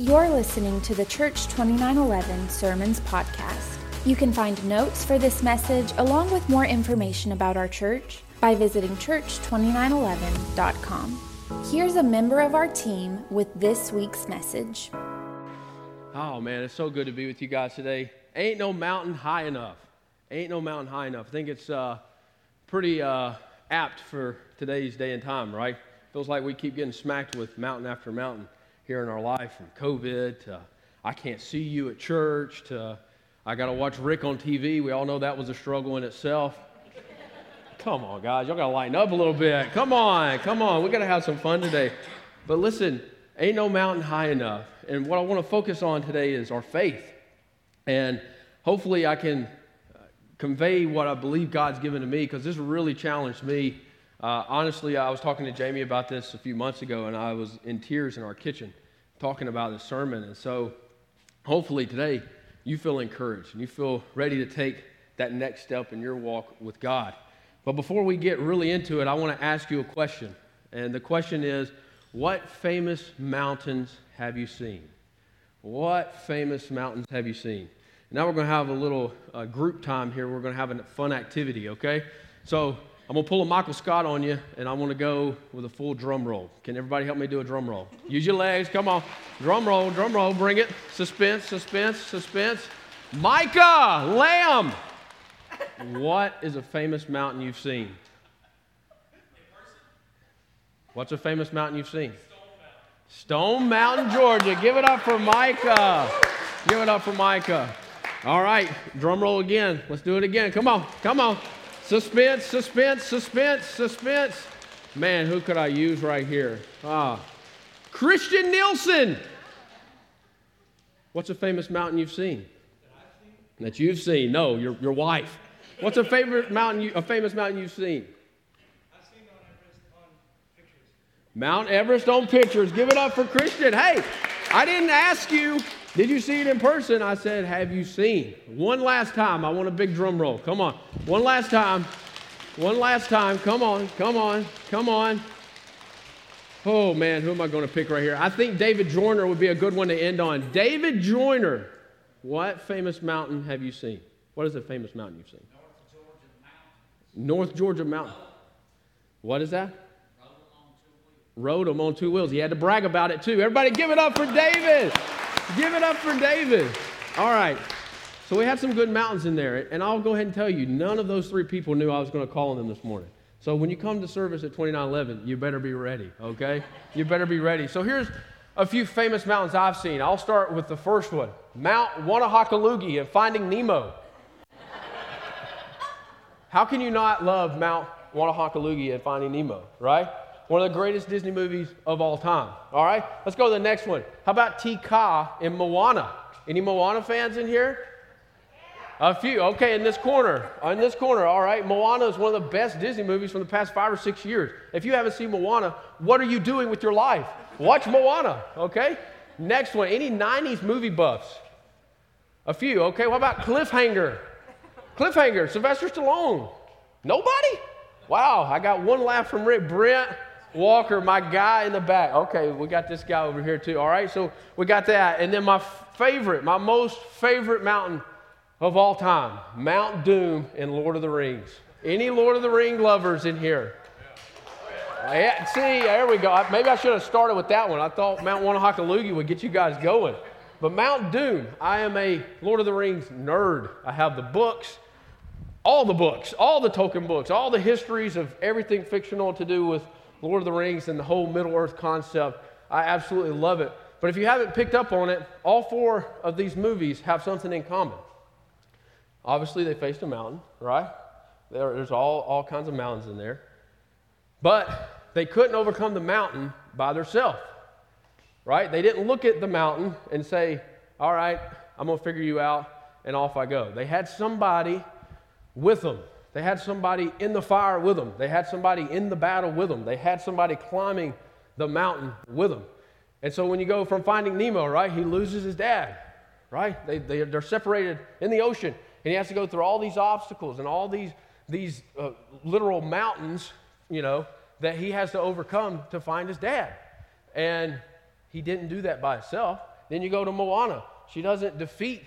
You're listening to the Church 2911 Sermons Podcast. You can find notes for this message along with more information about our church by visiting church2911.com. Here's a member of our team with this week's message. Oh man, it's so good to be with you guys today. Ain't no mountain high enough. Ain't no mountain high enough. I think it's uh, pretty uh, apt for today's day and time, right? Feels like we keep getting smacked with mountain after mountain here in our life, from COVID to I can't see you at church to I got to watch Rick on TV. We all know that was a struggle in itself. Come on, guys. Y'all got to lighten up a little bit. Come on, come on. we got to have some fun today. But listen, ain't no mountain high enough. And what I want to focus on today is our faith. And hopefully I can uh, convey what I believe God's given to me because this really challenged me. Uh, honestly, I was talking to Jamie about this a few months ago, and I was in tears in our kitchen talking about the sermon. And so hopefully today you feel encouraged and you feel ready to take that next step in your walk with God. But before we get really into it, I want to ask you a question. And the question is what famous mountains have you seen? What famous mountains have you seen? Now we're going to have a little uh, group time here. We're going to have a fun activity, okay? So I'm going to pull a Michael Scott on you, and I want to go with a full drum roll. Can everybody help me do a drum roll? Use your legs. Come on. Drum roll, drum roll. Bring it. Suspense, suspense, suspense. Micah, lamb. What is a famous mountain you've seen? What's a famous mountain you've seen? Stone Mountain, Georgia. Give it up for Micah. Give it up for Micah. All right, drum roll again. Let's do it again. Come on, come on. Suspense, suspense, suspense, suspense. Man, who could I use right here? Ah, Christian Nielsen. What's a famous mountain you've seen? That you've seen? No, your, your wife. What's a favorite mountain? You, a famous mountain you've seen? Mount Everest on pictures. Give it up for Christian. Hey, I didn't ask you, did you see it in person? I said, have you seen? One last time. I want a big drum roll. Come on. One last time. One last time. Come on. Come on. Come on. Oh, man, who am I going to pick right here? I think David Joyner would be a good one to end on. David Joyner. What famous mountain have you seen? What is the famous mountain you've seen? North Georgia Mountain. North Georgia Mountain. What is that? rode him on two wheels. He had to brag about it too. Everybody give it up for David. Give it up for David. All right. So we had some good mountains in there. And I'll go ahead and tell you, none of those three people knew I was going to call on them this morning. So when you come to service at 2911, you better be ready, okay? You better be ready. So here's a few famous mountains I've seen. I'll start with the first one Mount Wannahockaloogie and Finding Nemo. How can you not love Mount Wannahockaloogie and Finding Nemo, right? One of the greatest Disney movies of all time. All right, let's go to the next one. How about Kā in Moana? Any Moana fans in here? A few. Okay, in this corner. In this corner, all right. Moana is one of the best Disney movies from the past five or six years. If you haven't seen Moana, what are you doing with your life? Watch Moana, okay? Next one. Any 90s movie buffs? A few. Okay, what about Cliffhanger? Cliffhanger, Sylvester Stallone. Nobody? Wow, I got one laugh from Rick Brent. Walker, my guy in the back. Okay, we got this guy over here too. All right, so we got that. And then my favorite, my most favorite mountain of all time, Mount Doom in Lord of the Rings. Any Lord of the Ring lovers in here? Yeah, see, there we go. Maybe I should have started with that one. I thought Mount Wannahockaloogie would get you guys going. But Mount Doom, I am a Lord of the Rings nerd. I have the books, all the books, all the Tolkien books, all the histories of everything fictional to do with Lord of the Rings and the whole Middle Earth concept. I absolutely love it. But if you haven't picked up on it, all four of these movies have something in common. Obviously, they faced a mountain, right? There, there's all, all kinds of mountains in there. But they couldn't overcome the mountain by themselves, right? They didn't look at the mountain and say, All right, I'm going to figure you out, and off I go. They had somebody with them. They had somebody in the fire with them. They had somebody in the battle with them. They had somebody climbing the mountain with them. And so when you go from finding Nemo, right, he loses his dad, right? They, they, they're separated in the ocean, and he has to go through all these obstacles and all these, these uh, literal mountains, you know, that he has to overcome to find his dad. And he didn't do that by himself. Then you go to Moana. She doesn't defeat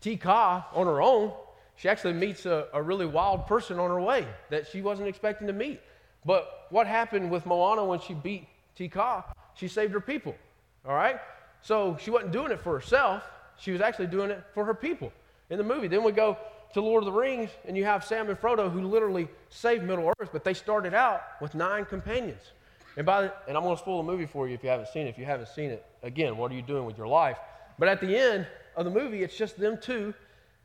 Te Kā on her own. She actually meets a, a really wild person on her way that she wasn't expecting to meet. But what happened with Moana when she beat Te She saved her people. All right? So she wasn't doing it for herself, she was actually doing it for her people in the movie. Then we go to Lord of the Rings, and you have Sam and Frodo who literally saved Middle Earth, but they started out with nine companions. And, by the, and I'm going to spoil the movie for you if you haven't seen it. If you haven't seen it, again, what are you doing with your life? But at the end of the movie, it's just them two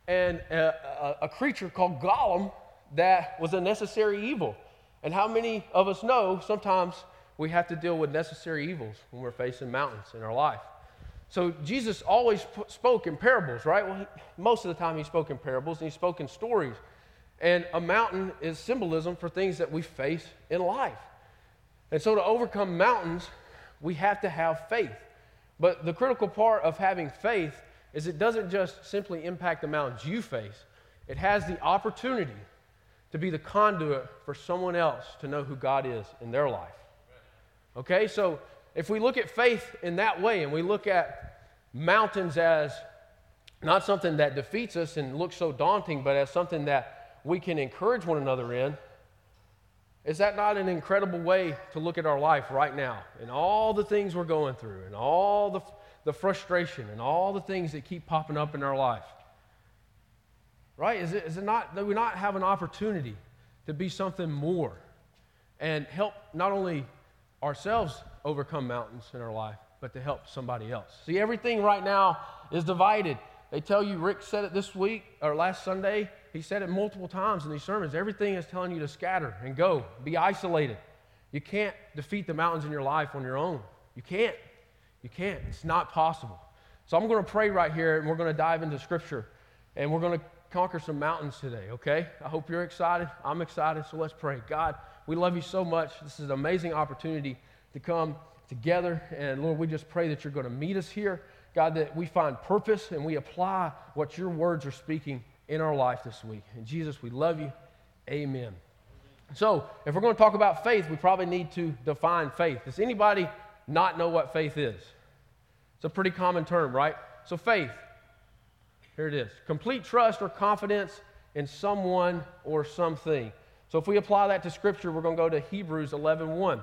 and a, a, a creature called Gollum that was a necessary evil. And how many of us know sometimes we have to deal with necessary evils when we're facing mountains in our life? So Jesus always spoke in parables, right? Well, he, most of the time he spoke in parables and he spoke in stories. And a mountain is symbolism for things that we face in life. And so to overcome mountains, we have to have faith. But the critical part of having faith is it doesn't just simply impact the mountains you face, it has the opportunity to be the conduit for someone else to know who God is in their life. Okay, so if we look at faith in that way and we look at mountains as not something that defeats us and looks so daunting, but as something that we can encourage one another in, is that not an incredible way to look at our life right now and all the things we're going through and all the, the frustration and all the things that keep popping up in our life? Right? Is it, is it not that we not have an opportunity to be something more and help not only ourselves overcome mountains in our life, but to help somebody else. See, everything right now is divided. They tell you, Rick said it this week or last Sunday. He said it multiple times in these sermons. Everything is telling you to scatter and go, be isolated. You can't defeat the mountains in your life on your own. You can't. You can't. It's not possible. So I'm going to pray right here and we're going to dive into Scripture and we're going to conquer some mountains today, okay? I hope you're excited. I'm excited. So let's pray. God, we love you so much. This is an amazing opportunity to come together. And Lord, we just pray that you're going to meet us here. God, that we find purpose and we apply what your words are speaking in our life this week. And Jesus, we love you. Amen. So, if we're going to talk about faith, we probably need to define faith. Does anybody not know what faith is? It's a pretty common term, right? So, faith, here it is complete trust or confidence in someone or something. So, if we apply that to Scripture, we're going to go to Hebrews 11 1.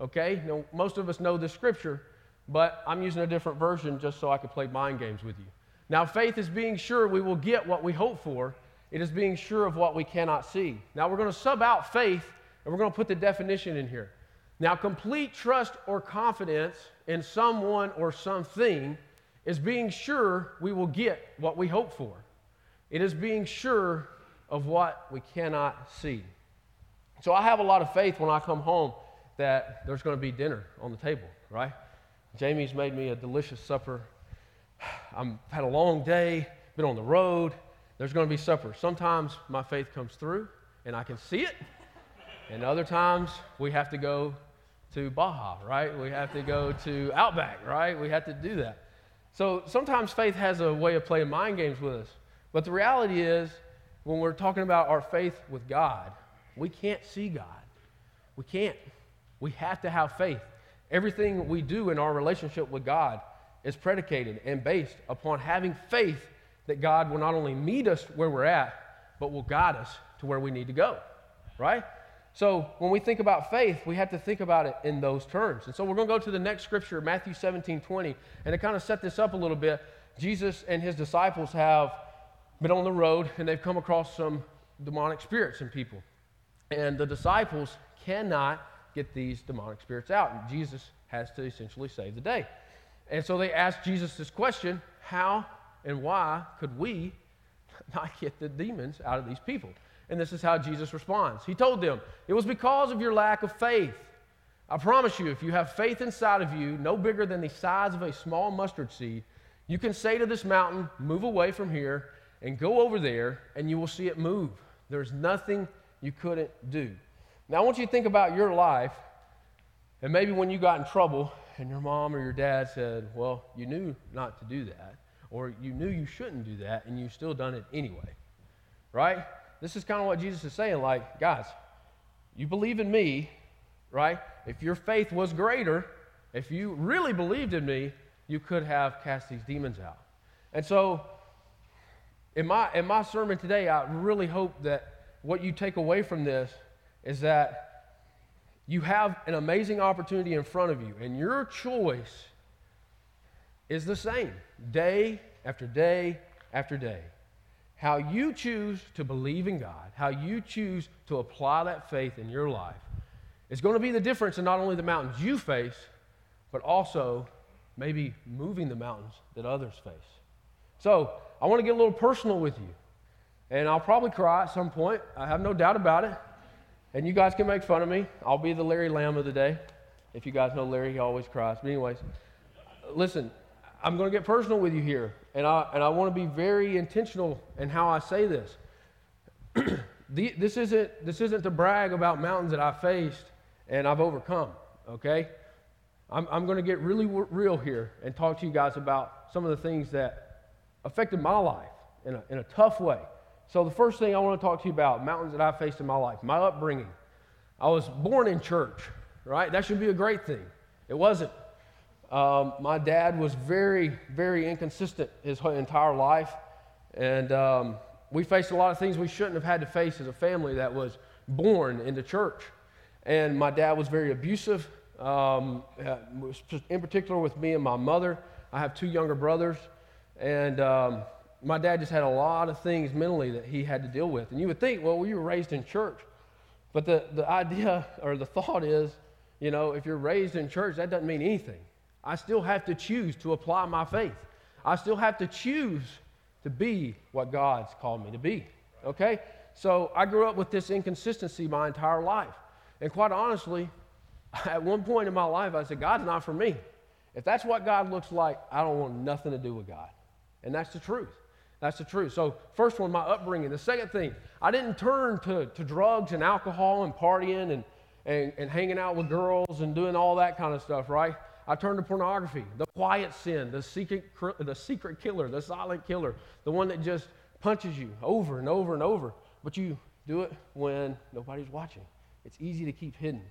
Okay? Now, most of us know the scripture, but I'm using a different version just so I could play mind games with you. Now, faith is being sure we will get what we hope for, it is being sure of what we cannot see. Now, we're going to sub out faith and we're going to put the definition in here. Now, complete trust or confidence in someone or something is being sure we will get what we hope for. It is being sure of what we cannot see. So I have a lot of faith when I come home that there's going to be dinner on the table, right? Jamie's made me a delicious supper. I've had a long day, been on the road. There's going to be supper. Sometimes my faith comes through and I can see it, and other times we have to go to Baja, right? We have to go to Outback, right? We have to do that. So sometimes faith has a way of playing mind games with us. But the reality is, when we're talking about our faith with God, we can't see God. We can't. We have to have faith. Everything we do in our relationship with God is predicated and based upon having faith that God will not only meet us where we're at, but will guide us to where we need to go, right? So when we think about faith, we have to think about it in those terms. And so we're going to go to the next scripture, Matthew 17 20. And to kind of set this up a little bit, Jesus and his disciples have been on the road and they've come across some demonic spirits in people. And the disciples cannot get these demonic spirits out. And Jesus has to essentially save the day. And so they asked Jesus this question how and why could we not get the demons out of these people? And this is how Jesus responds. He told them, It was because of your lack of faith. I promise you, if you have faith inside of you, no bigger than the size of a small mustard seed, you can say to this mountain, Move away from here and go over there, and you will see it move. There's nothing you couldn't do. Now, I want you to think about your life, and maybe when you got in trouble and your mom or your dad said, Well, you knew not to do that, or you knew you shouldn't do that, and you still done it anyway. Right? This is kind of what Jesus is saying like, guys, you believe in me, right? If your faith was greater, if you really believed in me, you could have cast these demons out. And so, in my, in my sermon today, I really hope that what you take away from this is that you have an amazing opportunity in front of you, and your choice is the same day after day after day. How you choose to believe in God, how you choose to apply that faith in your life, is going to be the difference in not only the mountains you face, but also maybe moving the mountains that others face. So, I want to get a little personal with you. And I'll probably cry at some point. I have no doubt about it. And you guys can make fun of me. I'll be the Larry Lamb of the day. If you guys know Larry, he always cries. But, anyways, listen, I'm going to get personal with you here. And I, and I want to be very intentional in how I say this. the, this, isn't, this isn't to brag about mountains that I faced and I've overcome, okay? I'm, I'm going to get really w- real here and talk to you guys about some of the things that affected my life in a, in a tough way. So, the first thing I want to talk to you about mountains that I faced in my life, my upbringing. I was born in church, right? That should be a great thing. It wasn't. Um, my dad was very, very inconsistent his entire life. And um, we faced a lot of things we shouldn't have had to face as a family that was born into church. And my dad was very abusive, um, uh, in particular with me and my mother. I have two younger brothers. And um, my dad just had a lot of things mentally that he had to deal with. And you would think, well, you were raised in church. But the, the idea or the thought is, you know, if you're raised in church, that doesn't mean anything. I still have to choose to apply my faith. I still have to choose to be what God's called me to be. Okay? So I grew up with this inconsistency my entire life. And quite honestly, at one point in my life, I said, God's not for me. If that's what God looks like, I don't want nothing to do with God. And that's the truth. That's the truth. So, first one, my upbringing. The second thing, I didn't turn to, to drugs and alcohol and partying and, and, and hanging out with girls and doing all that kind of stuff, right? I turned to pornography, the quiet sin, the secret, the secret killer, the silent killer, the one that just punches you over and over and over. But you do it when nobody's watching. It's easy to keep hidden.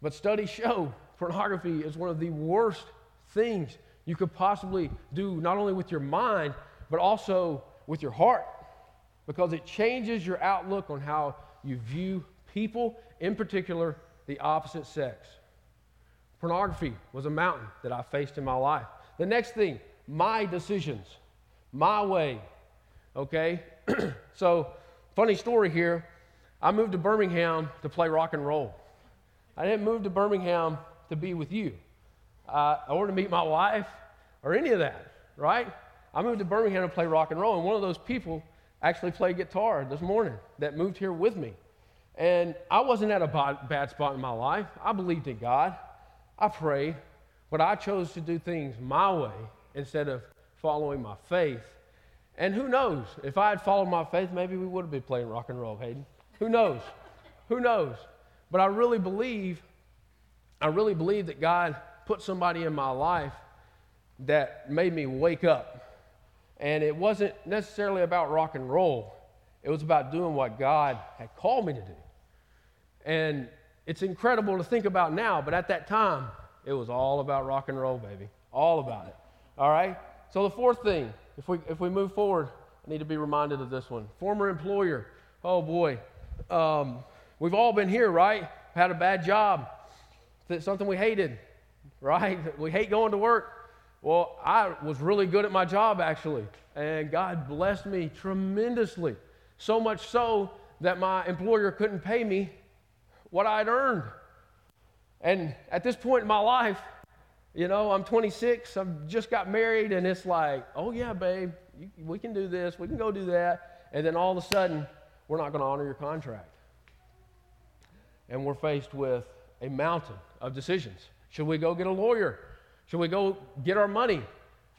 But studies show pornography is one of the worst things you could possibly do, not only with your mind, but also with your heart because it changes your outlook on how you view people, in particular, the opposite sex. Pornography was a mountain that I faced in my life. The next thing, my decisions, my way. Okay? so, funny story here. I moved to Birmingham to play rock and roll. I didn't move to Birmingham to be with you uh, or to meet my wife or any of that, right? I moved to Birmingham to play rock and roll, and one of those people actually played guitar this morning that moved here with me. And I wasn't at a bad spot in my life. I believed in God. I prayed, but I chose to do things my way instead of following my faith. And who knows? If I had followed my faith, maybe we would have been playing rock and roll, Hayden. Who knows? who knows? But I really believe, I really believe that God put somebody in my life that made me wake up and it wasn't necessarily about rock and roll, it was about doing what God had called me to do. And it's incredible to think about now, but at that time, it was all about rock and roll, baby. All about it. All right? So, the fourth thing, if we, if we move forward, I need to be reminded of this one. Former employer. Oh, boy. Um, we've all been here, right? Had a bad job, something we hated, right? We hate going to work. Well, I was really good at my job actually, and God blessed me tremendously. So much so that my employer couldn't pay me what I'd earned. And at this point in my life, you know, I'm 26, I've just got married, and it's like, oh yeah, babe, you, we can do this, we can go do that. And then all of a sudden, we're not going to honor your contract. And we're faced with a mountain of decisions. Should we go get a lawyer? Should we go get our money?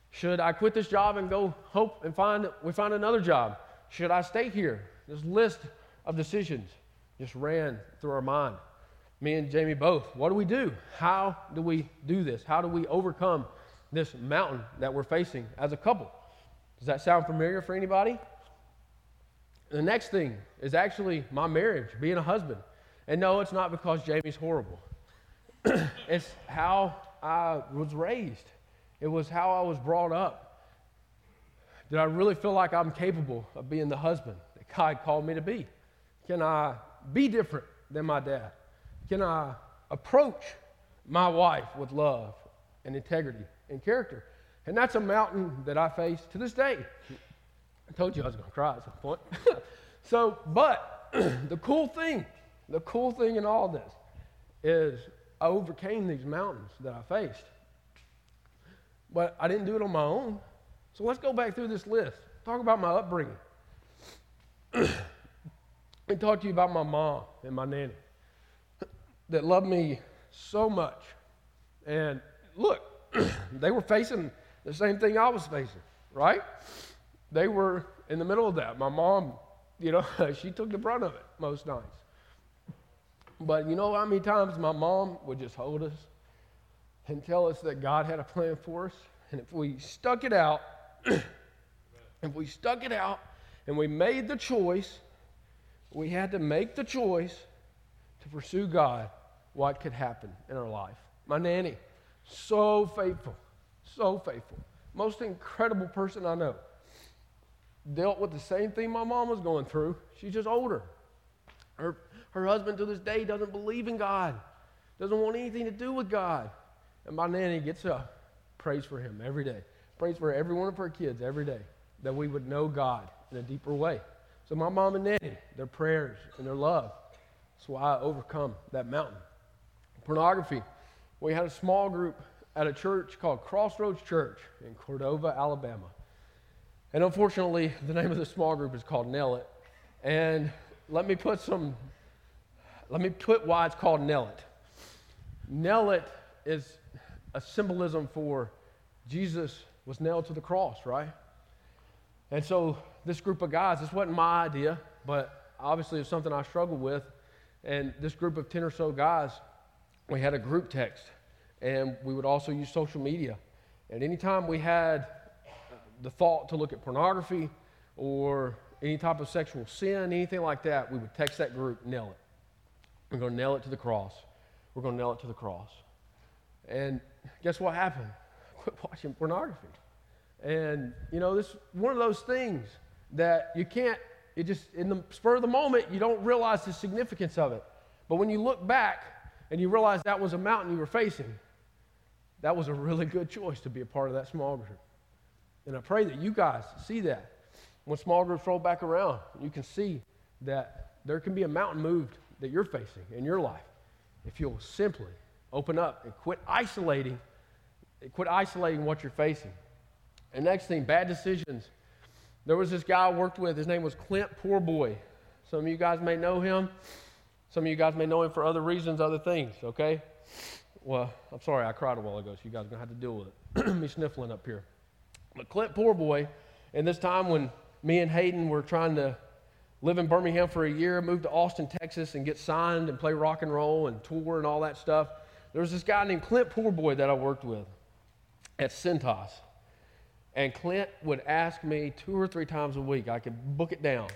Should I quit this job and go hope and find we find another job? Should I stay here? This list of decisions just ran through our mind. Me and Jamie both. What do we do? How do we do this? How do we overcome this mountain that we're facing as a couple? Does that sound familiar for anybody? The next thing is actually my marriage, being a husband. And no, it's not because Jamie's horrible. it's how I was raised. It was how I was brought up. Did I really feel like I'm capable of being the husband that God called me to be? Can I be different than my dad? Can I approach my wife with love and integrity and character? And that's a mountain that I face to this day. I told you I was going to cry at some point. so, but the cool thing, the cool thing in all this is I overcame these mountains that I faced. But I didn't do it on my own. So let's go back through this list. Talk about my upbringing. and talk to you about my mom and my nanny that loved me so much. And look, they were facing the same thing I was facing, right? They were in the middle of that. My mom, you know, she took the brunt of it most nights. But you know how many times my mom would just hold us and tell us that God had a plan for us? And if we stuck it out, if we stuck it out and we made the choice, we had to make the choice to pursue God, what could happen in our life. My nanny, so faithful, so faithful. Most incredible person I know. Dealt with the same thing my mom was going through. She's just older. Her, her husband to this day doesn't believe in God, doesn't want anything to do with God. And my nanny gets up, prays for him every day, prays for every one of her kids every day that we would know God in a deeper way. So my mom and nanny, their prayers and their love, that's why I overcome that mountain. Pornography. We had a small group at a church called Crossroads Church in Cordova, Alabama. And unfortunately, the name of the small group is called Nail It. And let me put some, let me put why it's called Nail It. Nail It is a symbolism for Jesus was nailed to the cross, right? And so this group of guys, this wasn't my idea, but obviously it's something I struggled with. And this group of 10 or so guys, we had a group text, and we would also use social media. And anytime we had the thought to look at pornography or any type of sexual sin, anything like that, we would text that group, nail it. We're going to nail it to the cross. We're going to nail it to the cross. And guess what happened? Quit watching pornography. And, you know, this one of those things that you can't, it just, in the spur of the moment, you don't realize the significance of it. But when you look back and you realize that was a mountain you were facing, that was a really good choice to be a part of that small group. And I pray that you guys see that. When small groups roll back around, you can see that there can be a mountain moved that you're facing in your life if you'll simply open up and quit isolating, quit isolating what you're facing. And next thing, bad decisions. There was this guy I worked with. His name was Clint Poorboy. Some of you guys may know him. Some of you guys may know him for other reasons, other things, okay? Well, I'm sorry, I cried a while ago, so you guys are going to have to deal with it. me sniffling up here. But Clint Poorboy, in this time when me and Hayden were trying to live in Birmingham for a year, move to Austin, Texas, and get signed and play rock and roll and tour and all that stuff, there was this guy named Clint Poorboy that I worked with at Cintas. And Clint would ask me two or three times a week. I could book it down.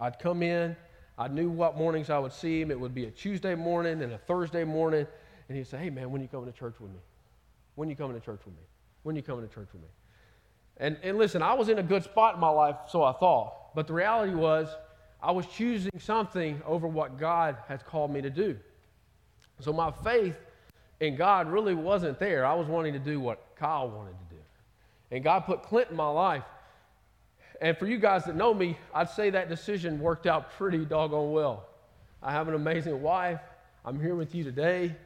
I'd come in. I knew what mornings I would see him. It would be a Tuesday morning and a Thursday morning. And he'd say, Hey, man, when you coming to church with me? When you coming to church with me? When you coming to church with me? And, and listen, I was in a good spot in my life, so I thought. But the reality was, I was choosing something over what God has called me to do. So my faith in God really wasn't there. I was wanting to do what Kyle wanted to do. And God put Clint in my life. And for you guys that know me, I'd say that decision worked out pretty doggone well. I have an amazing wife. I'm here with you today.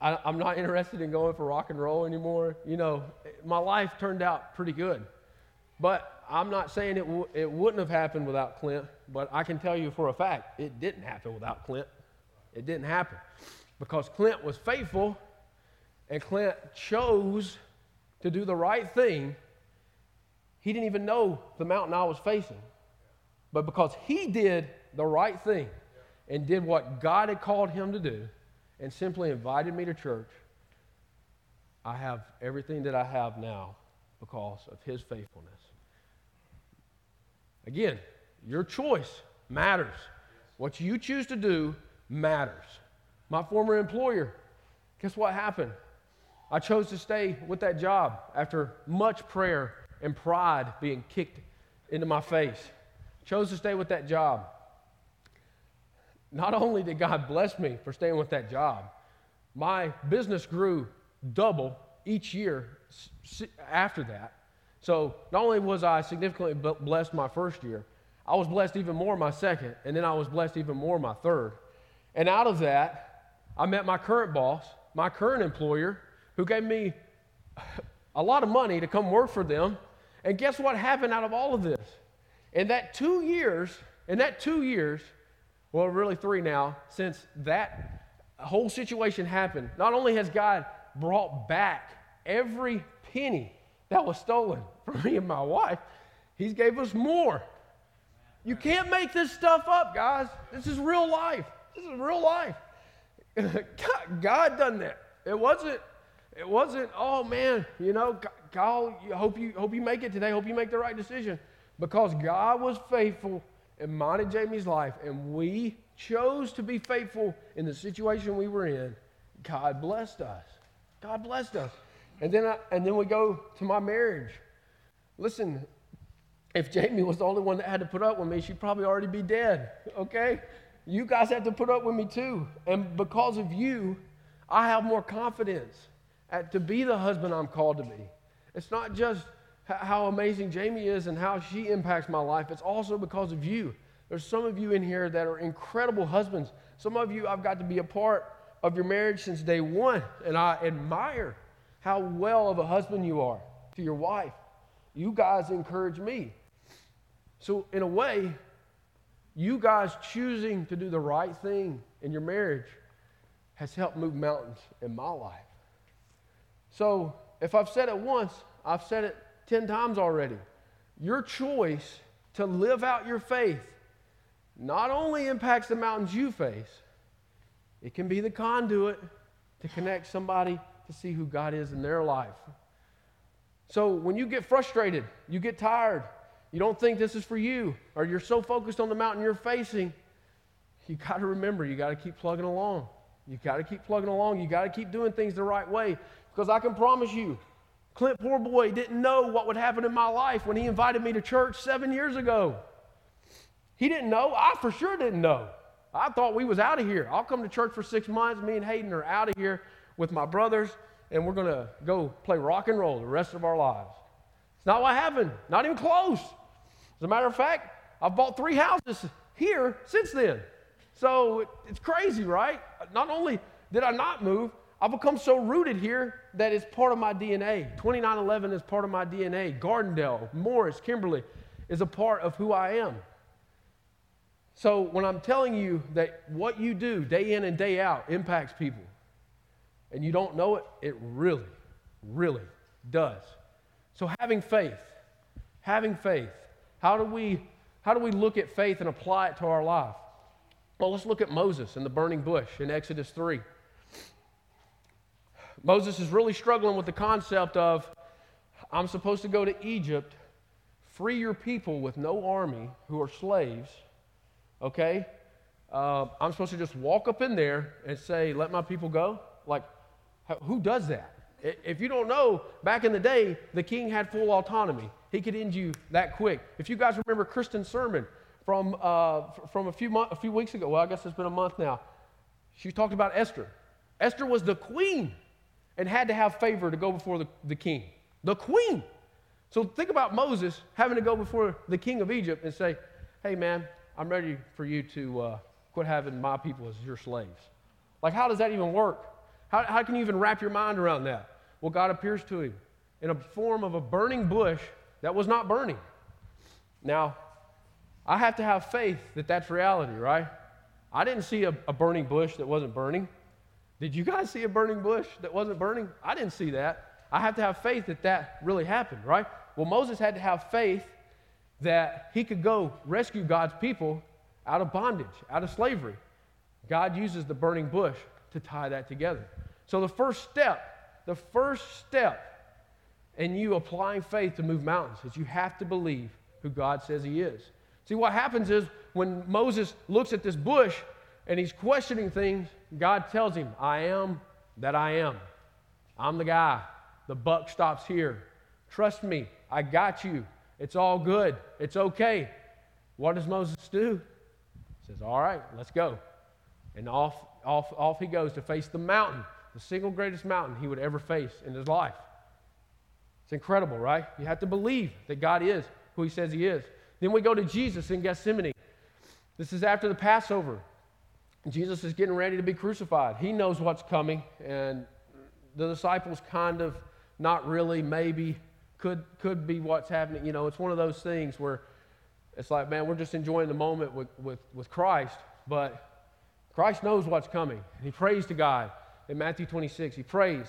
I, am not interested in going for rock and roll anymore. You know, my life turned out pretty good. But I'm not saying it, w- it wouldn't have happened without Clint, but I can tell you for a fact it didn't happen without Clint. It didn't happen because Clint was faithful and Clint chose to do the right thing. He didn't even know the mountain I was facing. But because he did the right thing and did what God had called him to do and simply invited me to church, I have everything that I have now because of his faithfulness. Again, your choice matters. What you choose to do matters. My former employer, guess what happened? I chose to stay with that job after much prayer and pride being kicked into my face. Chose to stay with that job. Not only did God bless me for staying with that job, my business grew double each year after that. So not only was I significantly blessed my first year, I was blessed even more my second, and then I was blessed even more my third. And out of that, I met my current boss, my current employer, who gave me a lot of money to come work for them. And guess what happened out of all of this? In that two years, in that two years, well, really three now, since that whole situation happened, not only has God brought back every penny that was stolen from me and my wife, He's gave us more. You can't make this stuff up, guys. This is real life. This is real life. God, God done that. It wasn't it wasn't, oh man, you know, God, hope you, hope you make it today, hope you make the right decision. Because God was faithful in and Jamie's life, and we chose to be faithful in the situation we were in, God blessed us. God blessed us. And then, I, and then we go to my marriage. Listen, if Jamie was the only one that had to put up with me, she'd probably already be dead, okay? You guys have to put up with me too. And because of you, I have more confidence at, to be the husband I'm called to be. It's not just how amazing Jamie is and how she impacts my life, it's also because of you. There's some of you in here that are incredible husbands. Some of you, I've got to be a part of your marriage since day one, and I admire how well of a husband you are to your wife. You guys encourage me. So, in a way, you guys choosing to do the right thing in your marriage has helped move mountains in my life. So if I've said it once, I've said it 10 times already. Your choice to live out your faith not only impacts the mountains you face, it can be the conduit to connect somebody to see who God is in their life. So when you get frustrated, you get tired, you don't think this is for you, or you're so focused on the mountain you're facing, you got to remember, you got to keep plugging along. You got to keep plugging along. You got to keep doing things the right way. Because I can promise you, Clint, poor boy, didn't know what would happen in my life when he invited me to church seven years ago. He didn't know. I for sure didn't know. I thought we was out of here. I'll come to church for six months. Me and Hayden are out of here with my brothers, and we're going to go play rock and roll the rest of our lives. It's not what happened. Not even close. As a matter of fact, I've bought three houses here since then. So it's crazy, right? Not only did I not move, I've become so rooted here that it's part of my DNA. 2911 is part of my DNA. Gardendale, Morris, Kimberly is a part of who I am. So when I'm telling you that what you do day in and day out impacts people, and you don't know it, it really, really does. So having faith, having faith, how do we how do we look at faith and apply it to our life? Well, let's look at Moses and the burning bush in Exodus 3. Moses is really struggling with the concept of I'm supposed to go to Egypt, free your people with no army who are slaves, okay? Uh, I'm supposed to just walk up in there and say, let my people go? Like, who does that? If you don't know, back in the day, the king had full autonomy. He could end you that quick. If you guys remember Kristen's sermon from, uh, from a, few mo- a few weeks ago, well, I guess it's been a month now, she talked about Esther. Esther was the queen and had to have favor to go before the, the king, the queen. So think about Moses having to go before the king of Egypt and say, hey, man, I'm ready for you to uh, quit having my people as your slaves. Like, how does that even work? How, how can you even wrap your mind around that? Well, God appears to him in a form of a burning bush that was not burning. Now, I have to have faith that that's reality, right? I didn't see a, a burning bush that wasn't burning. Did you guys see a burning bush that wasn't burning? I didn't see that. I have to have faith that that really happened, right? Well, Moses had to have faith that he could go rescue God's people out of bondage, out of slavery. God uses the burning bush to tie that together. So, the first step, the first step in you applying faith to move mountains is you have to believe who God says He is. See, what happens is when Moses looks at this bush and he's questioning things, God tells him, I am that I am. I'm the guy. The buck stops here. Trust me, I got you. It's all good. It's okay. What does Moses do? He says, All right, let's go. And off, off, off he goes to face the mountain, the single greatest mountain he would ever face in his life. It's incredible, right? You have to believe that God is who he says he is. Then we go to Jesus in Gethsemane. This is after the Passover. Jesus is getting ready to be crucified. He knows what's coming, and the disciples kind of not really, maybe, could, could be what's happening. You know, it's one of those things where it's like, man, we're just enjoying the moment with, with, with Christ, but Christ knows what's coming. And he prays to God in Matthew 26. He prays,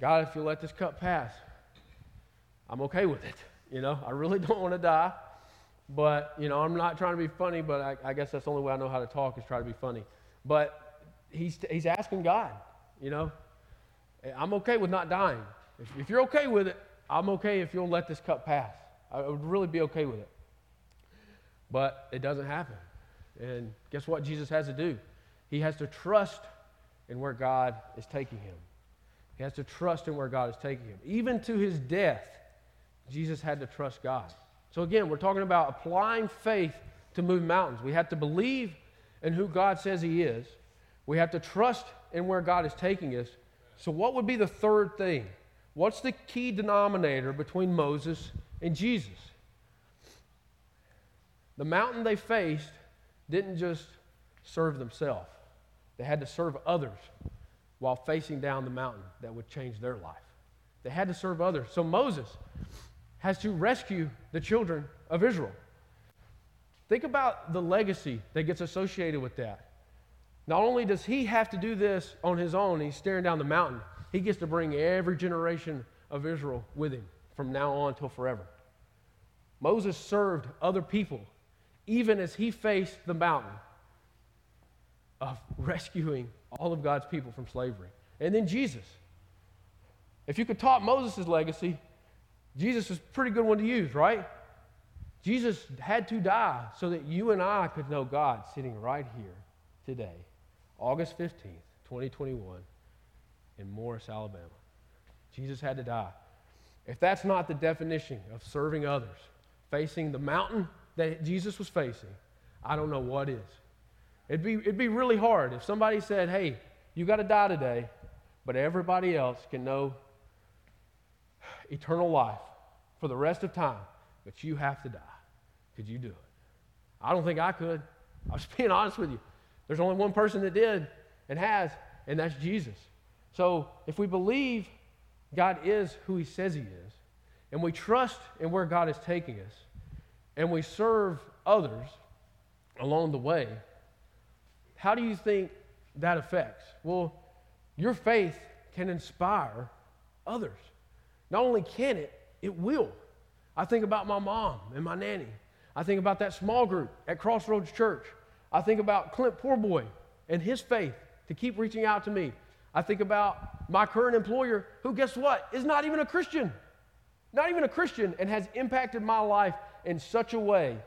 God, if you let this cup pass, I'm okay with it. You know, I really don't want to die. But, you know, I'm not trying to be funny, but I, I, guess that's the only way I know how to talk is try to be funny. But he's, he's asking God, you know, I'm okay with not dying. If, if you're okay with it, I'm okay if you'll let this cup pass. I would really be okay with it. But it doesn't happen. And guess what Jesus has to do? He has to trust in where God is taking him. He has to trust in where God is taking him. Even to his death, Jesus had to trust God. So, again, we're talking about applying faith to move mountains. We have to believe in who God says He is, we have to trust in where God is taking us. So, what would be the third thing? What's the key denominator between Moses and Jesus? The mountain they faced didn't just serve themselves, they had to serve others while facing down the mountain that would change their life. They had to serve others. So, Moses, has to rescue the children of Israel. Think about the legacy that gets associated with that. Not only does he have to do this on his own, he's staring down the mountain, he gets to bring every generation of Israel with him from now on till forever. Moses served other people even as he faced the mountain of rescuing all of God's people from slavery. And then Jesus. If you could top Moses' legacy, Jesus is a pretty good one to use, right? Jesus had to die so that you and I could know God sitting right here today, August 15th, 2021, in Morris, Alabama. Jesus had to die. If that's not the definition of serving others, facing the mountain that Jesus was facing, I don't know what is. It'd be, it'd be really hard if somebody said, hey, you got to die today, but everybody else can know eternal life for the rest of time, but you have to die. Could you do it? I don't think I could. I'm just being honest with you. There's only one person that did and has, and that's Jesus. So if we believe God is who he says he is, and we trust in where God is taking us, and we serve others along the way, how do you think that affects? Well, your faith can inspire others. Not only can it, it will. I think about my mom and my nanny. I think about that small group at Crossroads Church. I think about Clint Poorboy and his faith to keep reaching out to me. I think about my current employer, who, guess what, is not even a Christian. Not even a Christian, and has impacted my life in such a way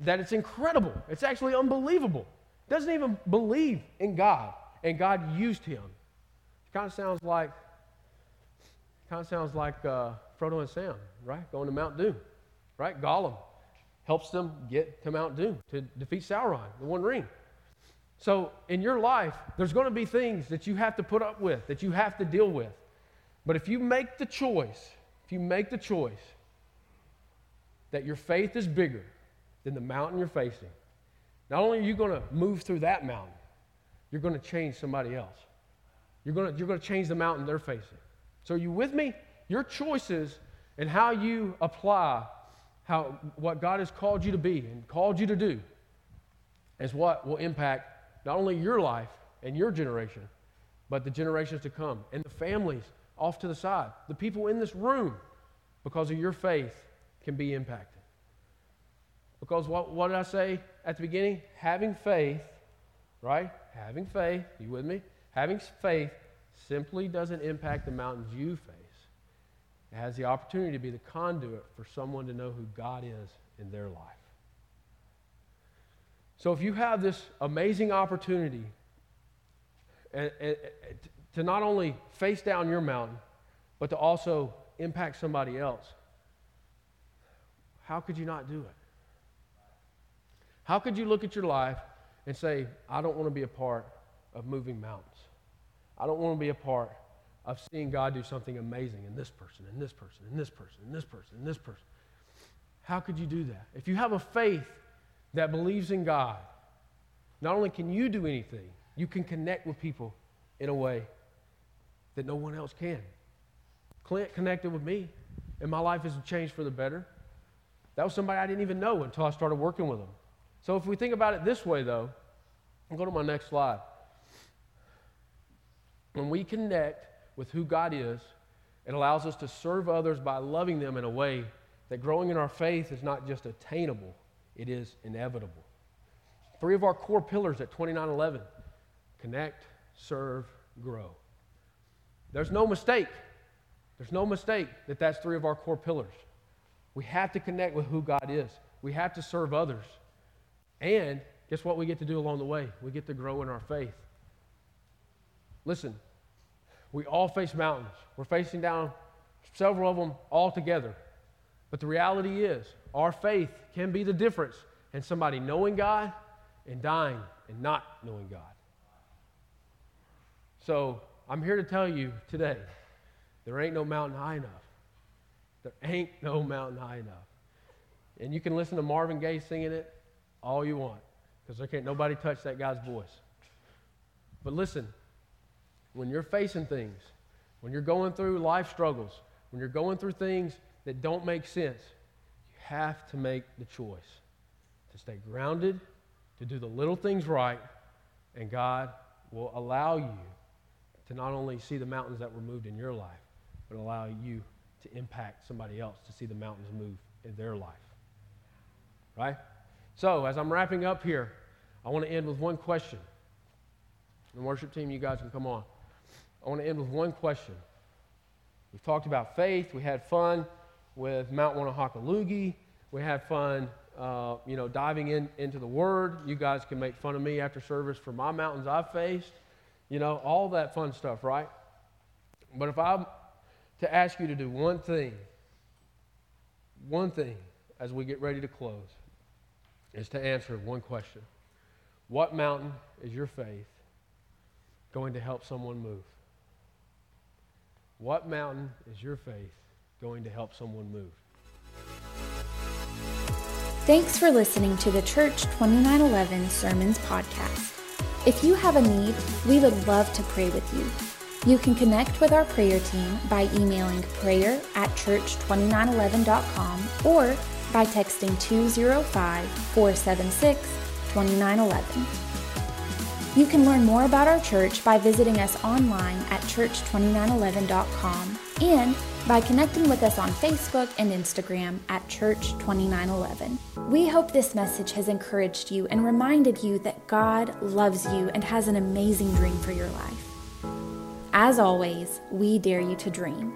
that it's incredible. It's actually unbelievable. Doesn't even believe in God, and God used him. It kind of sounds like Kind of sounds like uh, Frodo and Sam, right? Going to Mount Doom, right? Gollum helps them get to Mount Doom to defeat Sauron, the One Ring. So in your life, there's going to be things that you have to put up with, that you have to deal with. But if you make the choice, if you make the choice that your faith is bigger than the mountain you're facing, not only are you going to move through that mountain, you're going to change somebody else. You're going to, you're going to change the mountain they're facing. So, are you with me? Your choices and how you apply how, what God has called you to be and called you to do is what will impact not only your life and your generation, but the generations to come and the families off to the side. The people in this room, because of your faith, can be impacted. Because what, what did I say at the beginning? Having faith, right? Having faith, you with me? Having faith simply doesn't impact the mountains you face. It has the opportunity to be the conduit for someone to know who God is in their life. So if you have this amazing opportunity eh, eh, eh, and, and, to not only face down your mountain, but to also impact somebody else, how could you not do it? How could you look at your life and say, I don't want to be a part of moving mountains? I don't want to be a part of seeing God do something amazing in this person, in this person, in this person, in this person, in this person. How could you do that? If you have a faith that believes in God, not only can you do anything, you can connect with people in a way that no one else can. Clint connected with me, and my life has changed for the better. That was somebody I didn't even know until I started working with him. So if we think about it this way, though, I'll go to my next slide. When we connect with who God is, it allows us to serve others by loving them in a way that growing in our faith is not just attainable, it is inevitable. Three of our core pillars at 2911 connect, serve, grow. There's no mistake. There's no mistake that that's three of our core pillars. We have to connect with who God is. We have to serve others. And guess what we get to do along the way? We get to grow in our faith. Listen, we all face mountains. We're facing down several of them all together. But the reality is, our faith can be the difference in somebody knowing God and dying and not knowing God. So I'm here to tell you today there ain't no mountain high enough. There ain't no mountain high enough. And you can listen to Marvin Gaye singing it all you want because there can't nobody touch that guy's voice. But listen, when you're facing things, when you're going through life struggles, when you're going through things that don't make sense, you have to make the choice to stay grounded, to do the little things right, and God will allow you to not only see the mountains that were moved in your life, but allow you to impact somebody else to see the mountains move in their life. Right? So, as I'm wrapping up here, I want to end with one question. The worship team, you guys can come on. I want to end with one question. We've talked about faith. We had fun with Mount Wannahockaloogie. We had fun, uh, you know, diving in, into the Word. You guys can make fun of me after service for my mountains I've faced. You know, all that fun stuff, right? But if I'm to ask you to do one thing, one thing as we get ready to close, is to answer one question What mountain is your faith going to help someone move? What mountain is your faith going to help someone move? Thanks for listening to the Church 2911 Sermons Podcast. If you have a need, we would love to pray with you. You can connect with our prayer team by emailing prayer at church2911.com or by texting 205 476 2911. You can learn more about our church by visiting us online at church2911.com and by connecting with us on Facebook and Instagram at Church2911. We hope this message has encouraged you and reminded you that God loves you and has an amazing dream for your life. As always, we dare you to dream.